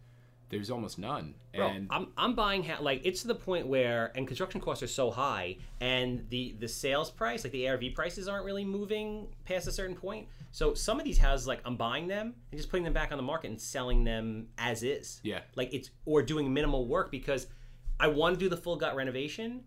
there's almost none. Bro, and I'm, I'm buying ha- like it's to the point where and construction costs are so high and the the sales price like the ARV prices aren't really moving past a certain point. So some of these houses like I'm buying them and just putting them back on the market and selling them as is. Yeah. Like it's or doing minimal work because I want to do the full gut renovation,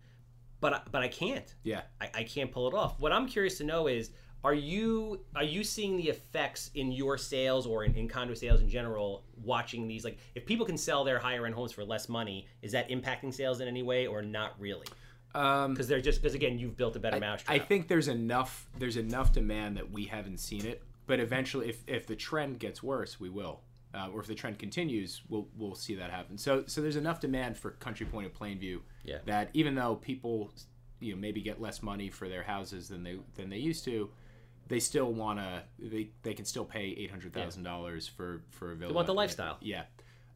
but I, but I can't. yeah, I, I can't pull it off. What I'm curious to know is, are you are you seeing the effects in your sales or in, in condo sales in general? Watching these, like, if people can sell their higher end homes for less money, is that impacting sales in any way or not really? um, Because they're just because again, you've built a better mousetrap. I think there's enough there's enough demand that we haven't seen it, but eventually, if, if the trend gets worse, we will, uh, or if the trend continues, we'll we'll see that happen. So so there's enough demand for Country Point and Plainview Yeah. that even though people you know maybe get less money for their houses than they than they used to. They still want to. They, they can still pay eight hundred thousand dollars for for a villa. they want the lifestyle. Yeah,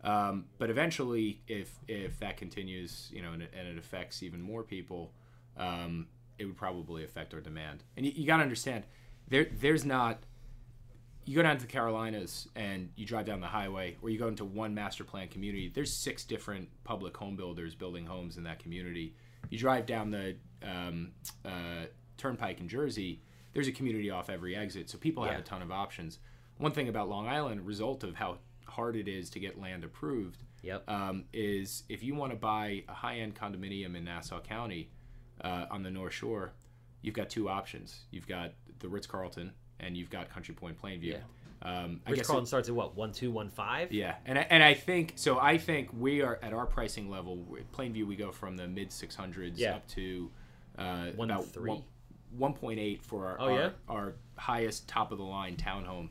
um, but eventually, if if that continues, you know, and it, and it affects even more people, um, it would probably affect our demand. And you, you got to understand, there there's not. You go down to the Carolinas and you drive down the highway, or you go into one master plan community. There's six different public home builders building homes in that community. You drive down the um, uh, Turnpike in Jersey. There's a community off every exit, so people have a ton of options. One thing about Long Island, result of how hard it is to get land approved, Yep. um, is if you want to buy a high-end condominium in Nassau County uh, on the North Shore, you've got two options. You've got the Ritz Carlton and you've got Country Point Plainview. Um, I Rich guess Carlton it- starts at what one two one five. yeah, and I, and I think so. I think we are at our pricing level. Plainview, we go from the mid six hundreds Yeah. up to uh, One about three? one point eight for our, Oh, our, yeah? our highest top of the line townhome.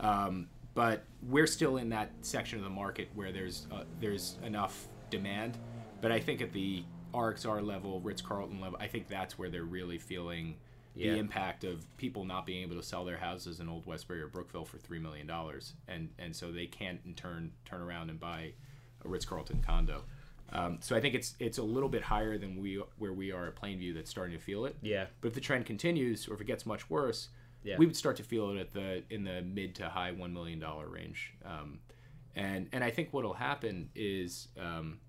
Um, but we're still in that section of the market where there's uh, there's enough demand. But I think at the RXR level, Ritz Carlton level, I think that's where they're really feeling Yeah. the impact of people not being able to sell their houses in Old Westbury or Brookville for three million dollars, and and so they can't in turn turn around and buy a Ritz Carlton condo. Um, so I think it's it's a little bit higher than we where we are at Plainview that's starting to feel it. Yeah. But if the trend continues, or if it gets much worse, Yeah. we would start to feel it at the in the mid to high one million dollar range. Um, and and I think what'll happen is, um,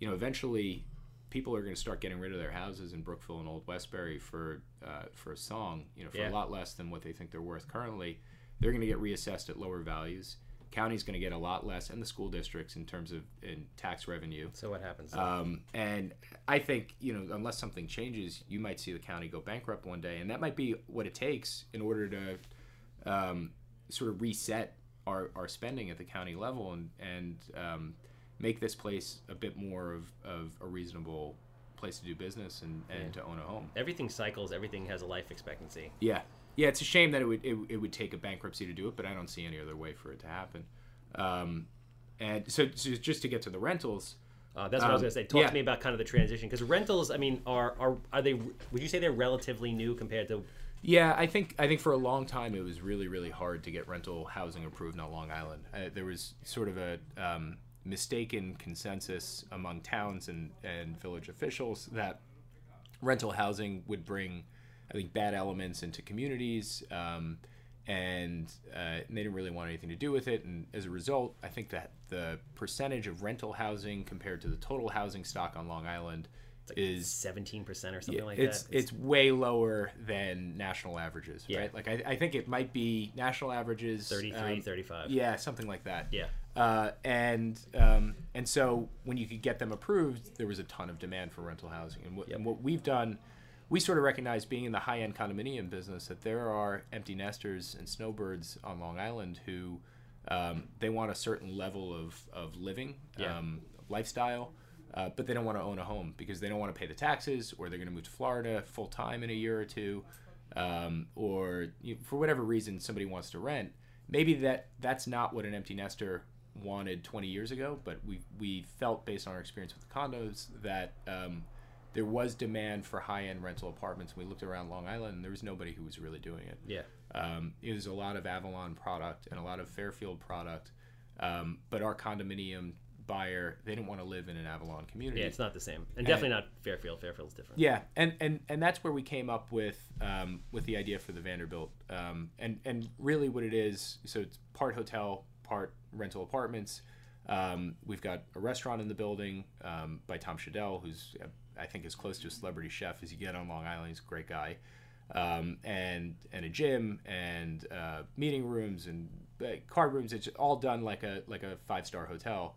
you know, eventually people are going to start getting rid of their houses in Brookville and Old Westbury for uh, for a song, you know, for Yeah. a lot less than what they think they're worth currently. They're going to get reassessed at lower values. County's going to get a lot less, and the school districts in terms of in tax revenue. So what happens? Um, and I think you know, unless something changes, you might see the county go bankrupt one day, and that might be what it takes in order to um, sort of reset our, our spending at the county level and and um, make this place a bit more of, of a reasonable place to do business and, and to own a home. everything cycles. Everything has a life expectancy. Yeah, yeah. It's a shame that it would it, it would take a bankruptcy to do it, but I don't see any other way for it to happen. Um, and so, so just to get to the rentals. Uh, that's what I was Um, gonna say. Talk yeah. to me about kind of the transition because rentals. I mean, are are are they? Would you say they're relatively new compared to? Yeah, I think I think for a long time it was really really hard to get rental housing approved on Long Island. Uh, there was sort of a um, mistaken consensus among towns and and village officials that rental housing would bring, I think, bad elements into communities. Um, and, uh, and they didn't really want anything to do with it. And as a result, I think that the percentage of rental housing compared to the total housing stock on Long Island is Seventeen percent or something like it's that. it's it's way lower than national averages, Yeah. right? Like I, I think it might be national averages 33, um, 35. yeah, something like that. Yeah. Uh, and um, and so when you could get them approved, there was a ton of demand for rental housing. And what, and what we've done, we sort of recognize being in the high end condominium business that there are empty nesters and snowbirds on Long Island who um, they want a certain level of, of living, Yeah. um, lifestyle. Uh, but they don't want to own a home because they don't want to pay the taxes, or they're going to move to Florida full time in a year or two, um, or you, for whatever reason somebody wants to rent. Maybe that that's not what an empty nester wanted 20 years ago, but we we felt based on our experience with the condos that um, there was demand for high end rental apartments. We looked around Long Island, and there was nobody who was really doing it. Yeah. Um, it was a lot of Avalon product and a lot of Fairfield product, um, but our condominium buyer they didn't want to live in an Avalon community. Yeah, it's not the same, and definitely not Fairfield. Fairfield's different. Yeah, and, and, and that's where we came up with um, with the idea for the Vanderbilt, um, and and really what it is. So it's part hotel, part rental apartments. Um, we've got a restaurant in the building um, by Tom Schaudel, who's uh, I think as close to a celebrity chef as you get on Long Island. He's a great guy, um, and and a gym and uh, meeting rooms and uh, card rooms. It's all done like a like a five star hotel,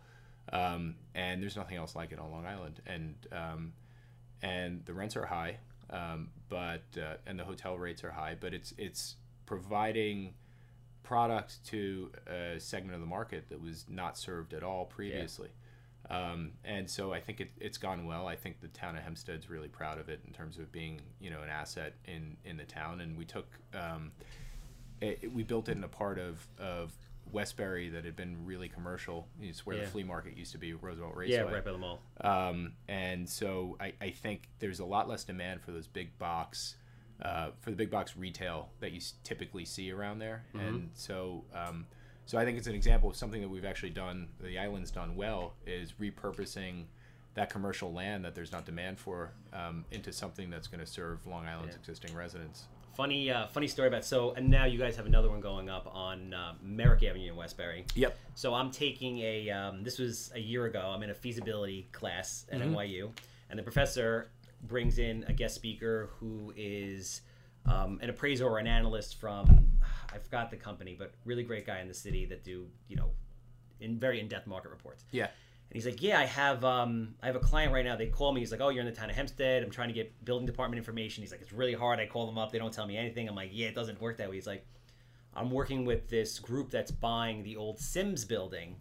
um, and there's nothing else like it on Long Island. And um, and the rents are high, um, but uh, and the hotel rates are high, but it's it's providing product to a segment of the market that was not served at all previously. Um, and so I think it, it's gone well. I think the town of Hempstead's really proud of it in terms of being, you know, an asset in, in the town. And we took, um, it, we built it in a part of, of Westbury that had been really commercial. It's where Yeah. the flea market used to be, Roosevelt Raceway. Yeah, right by the mall. Um, and so I, I think there's a lot less demand for those big box, uh, for the big box retail that you typically see around there. And so, um, so I think it's an example of something that we've actually done. The island's done well is repurposing that commercial land that there's not demand for um, into something that's going to serve Long Island's Yeah. existing residents. Funny, uh, funny story about so, and now you guys have another one going up on uh, Merrick Avenue in Westbury. Yep. So I'm taking a. Um, this was a year ago. I'm in a feasibility class at NYU, and the professor brings in a guest speaker who is um, an appraiser or an analyst from I forgot the company, but really great guy in the city that do you know in very in-depth market reports. Yeah. And he's like, "Yeah, I have um, I have a client right now. They call me. He's like, "Oh, you're in the town of Hempstead. I'm trying to get building department information." He's like, "It's really hard. I call them up. They don't tell me anything." I'm like, "Yeah, it doesn't work that way." He's like, "I'm working with this group that's buying the old Sims building."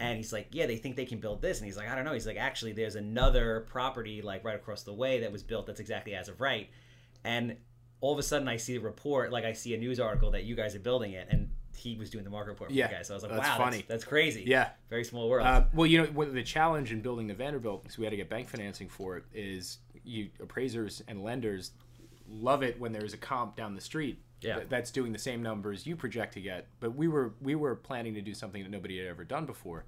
And he's like, "Yeah, they think they can build this." And he's like, "I don't know." He's like, "Actually, there's another property like right across the way that was built that's exactly as of right." And all of a sudden, I see a report, like I see a news article that you guys are building it, and he was doing the market report for Yeah, you guys. So I was like, that's "Wow, funny. That's, that's crazy." Yeah. very small world. Uh, well, you know, the challenge in building the Vanderbilt, because we had to get bank financing for it, is you appraisers and lenders love it when there's a comp down the street Yeah. that- that's doing the same numbers you project to get. But we were we were planning to do something that nobody had ever done before.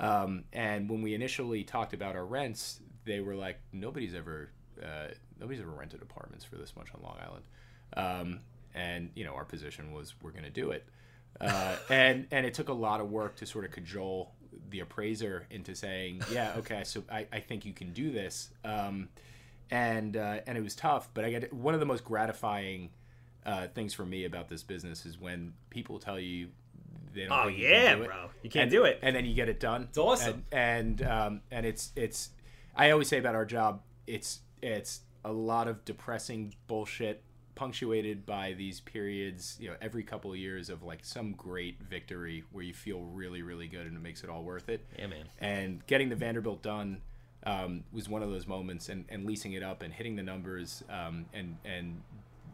Um, and when we initially talked about our rents, they were like, nobody's ever uh, nobody's ever rented apartments for this much on Long Island. Um, and you know, our position was we're going to do it. Uh, and and it took a lot of work to sort of cajole the appraiser into saying, yeah, okay, so I, I think you can do this. Um, and uh, and it was tough, but I get one of the most gratifying uh, things for me about this business is when people tell you they don't. Oh, you yeah, can do it, bro. You can't and- do it. and then you get it done. It's awesome. And and, um, and it's it's. I always say about our job, it's it's a lot of depressing bullshit punctuated by these periods you know every couple of years of like some great victory where you feel really really good and it makes it all worth it Yeah, man. and getting the Vanderbilt done um, was one of those moments, and, and leasing it up and hitting the numbers um, and and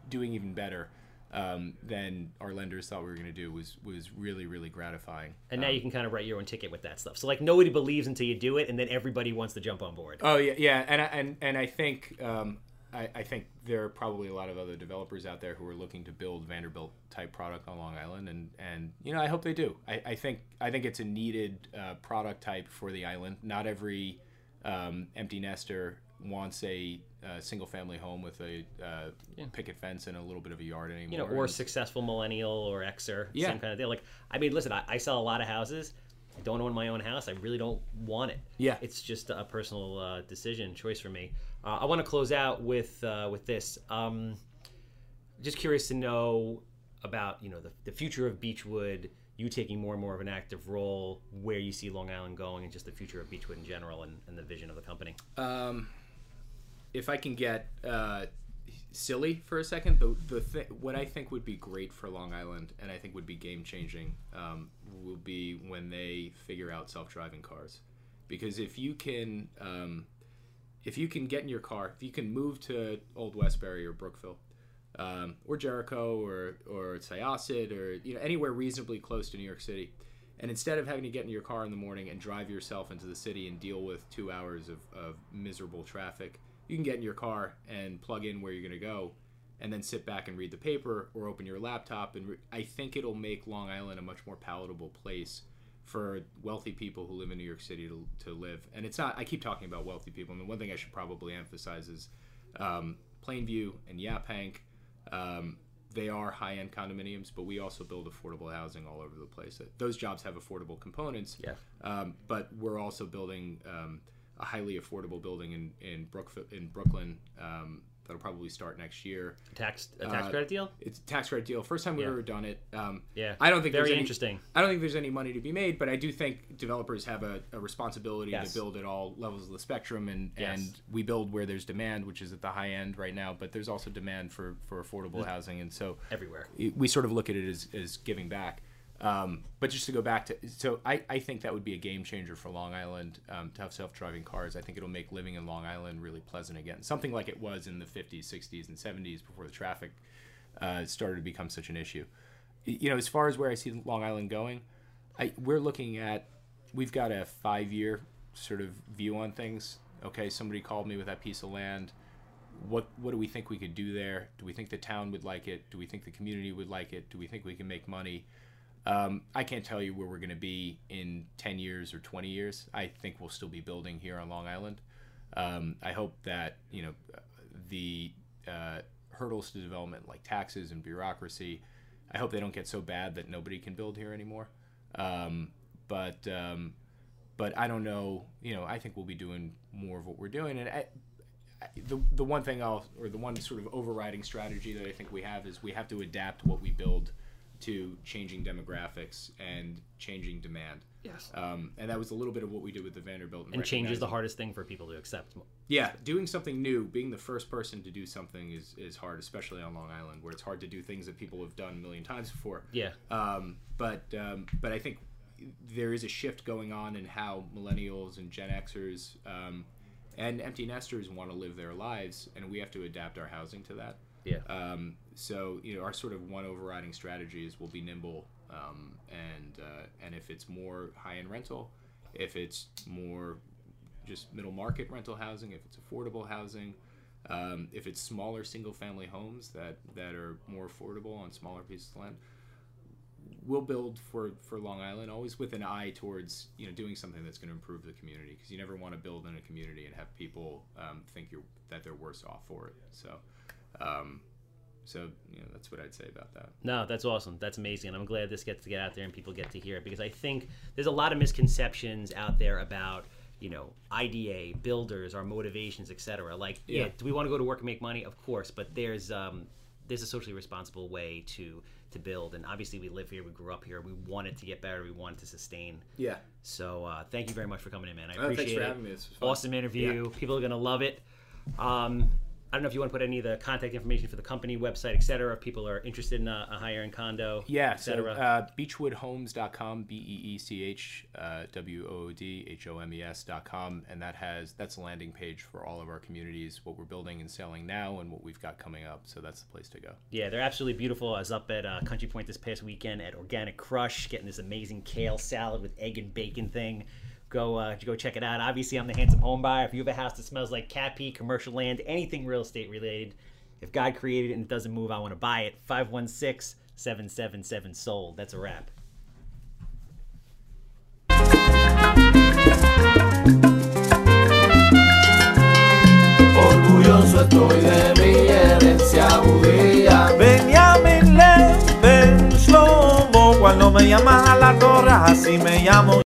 doing even better um, than our lenders thought we were going to do was was really really gratifying. And now you can kind of write your own ticket with that stuff. So like nobody believes until you do it, and then everybody wants to jump on board. Oh yeah, yeah, and I- and and I think um, I, I think there are probably a lot of other developers out there who are looking to build Vanderbilt type product on Long Island, and and you know I hope they do. I, I think I think it's a needed uh, product type for the island. Not every um, empty nester wants a, uh single family home with a uh, picket fence and a little bit of a yard anymore. you know, or And- successful millennial or Xer, Yeah. same kind of deal. Like, I mean, listen, I, I sell a lot of houses. I don't own my own house. I really don't want it. Yeah. it's just a personal uh, decision, choice for me. Uh, I want to close out with uh, with this. Um, just curious to know about you know the, the future of Beechwood. You taking more and more of an active role, where you see Long Island going, and just the future of Beechwood in general, and, and the vision of the company. Um, if I can get uh, silly for a second, the the th- what I think would be great for Long Island, and I think would be game changing, um, will be when they figure out self driving cars, because if you can. If you can get in your car, if you can move to Old Westbury or Brookville, um, or Jericho or or Syosset or you know anywhere reasonably close to New York City, and instead of having to get in your car in the morning and drive yourself into the city and deal with two hours of, of miserable traffic, you can get in your car and plug in where you're going to go, and then sit back and read the paper or open your laptop. And re- I think it'll make Long Island a much more palatable place for wealthy people who live in New York City to, to live. And it's not, I keep talking about wealthy people. I mean, one thing I should probably emphasize is um, Plainview and Yaphank, um, they are high end condominiums, but we also build affordable housing all over the place. Those jobs have affordable components, Yeah. um, but we're also building um, a highly affordable building in, in, Brookf- in Brooklyn um, that'll probably start next year. Tax a tax Uh, credit deal. It's a tax credit deal. First time we've Yeah. ever done it. Um, Yeah, I don't think very there's any, interesting. I don't think there's any money to be made, but I do think developers have a, a responsibility Yes. to build at all levels of the spectrum, and, Yes. and we build where there's demand, which is at the high end right now. But there's also demand for for affordable housing, and so Everywhere. we sort of look at it as, as giving back. Um, but just to go back to, so I, I think that would be a game changer for Long Island um, to have self driving cars. I think it'll make living in Long Island really pleasant again. Something like it was in the 50s, 60s, and 70s before the traffic uh, started to become such an issue. You know, as far as where I see Long Island going, I, we're looking at, we've got a five year sort of view on things. Okay, somebody called me with that piece of land what what do we think we could do there? Do we think the town would like it? Do we think the community would like it? Do we think we can make money? Um, I can't tell you where we're going to be in 10 years or 20 years. I think we'll still be building here on Long Island. Um, I hope that you know the uh, hurdles to development, like taxes and bureaucracy, I hope they don't get so bad that nobody can build here anymore. Um, but um, but I don't know. You know, I think we'll be doing more of what we're doing, and I, the the one thing I'll or the one sort of overriding strategy that I think we have is we have to adapt what we build to changing demographics and changing demand. Yes. Um, and that was a little bit of what we did with the Vanderbilt. And change is the hardest thing for people to accept. Yeah, doing something new, being the first person to do something is, is hard, especially on Long Island, where it's hard to do things that people have done a million times before. Yeah. Um, but um, but I think there is a shift going on in how millennials and Gen Xers um, and empty nesters want to live their lives, and we have to adapt our housing to that. Yeah. Um, so you know, our sort of one overriding strategy is we'll be nimble, um, and uh, and if it's more high end rental, if it's more just middle market rental housing, if it's affordable housing, um, if it's smaller single family homes that that are more affordable on smaller pieces of land, we'll build for for Long Island always with an eye towards you know doing something that's going to improve the community because you never want to build in a community and have people um, think you're that they're worse off for it. So. Um, so you know that's what I'd say about that. No, that's awesome. That's amazing. And I'm glad this gets to get out there and people get to hear it because I think there's a lot of misconceptions out there about, you know, IDA, builders, our motivations, etc. Like, yeah. Yeah. do we want to go to work and make money? Of course, but there's um there's a socially responsible way to to build and obviously we live here, we grew up here, we want it to get better, we want it to sustain. Yeah. So uh, thank you very much for coming in, man. I Oh, appreciate thanks for it. having me. This was fun. Awesome interview. People are gonna love it. Um, I don't know if you want to put any of the contact information for the company website, et cetera. If people are interested in a, a higher end condo, Yeah, et so cetera. uh, beechwoodhomes.com, B E E C H W O O D H O M E S.com, and that has that's a landing page for all of our communities, what we're building and selling now, and what we've got coming up. So that's the place to go. yeah, they're absolutely beautiful. I was up at uh, Country Point this past weekend at Organic Krush, getting this amazing kale salad with egg and bacon thing go uh, go check it out. Obviously, I'm the handsome home buyer. If you have a house that smells like cat pee, commercial land, anything real estate related, if God created it and it doesn't move, I want to buy it. 516 777 sold. That's a wrap. Shlomo, cuando me llamas a la torre, así me llamo.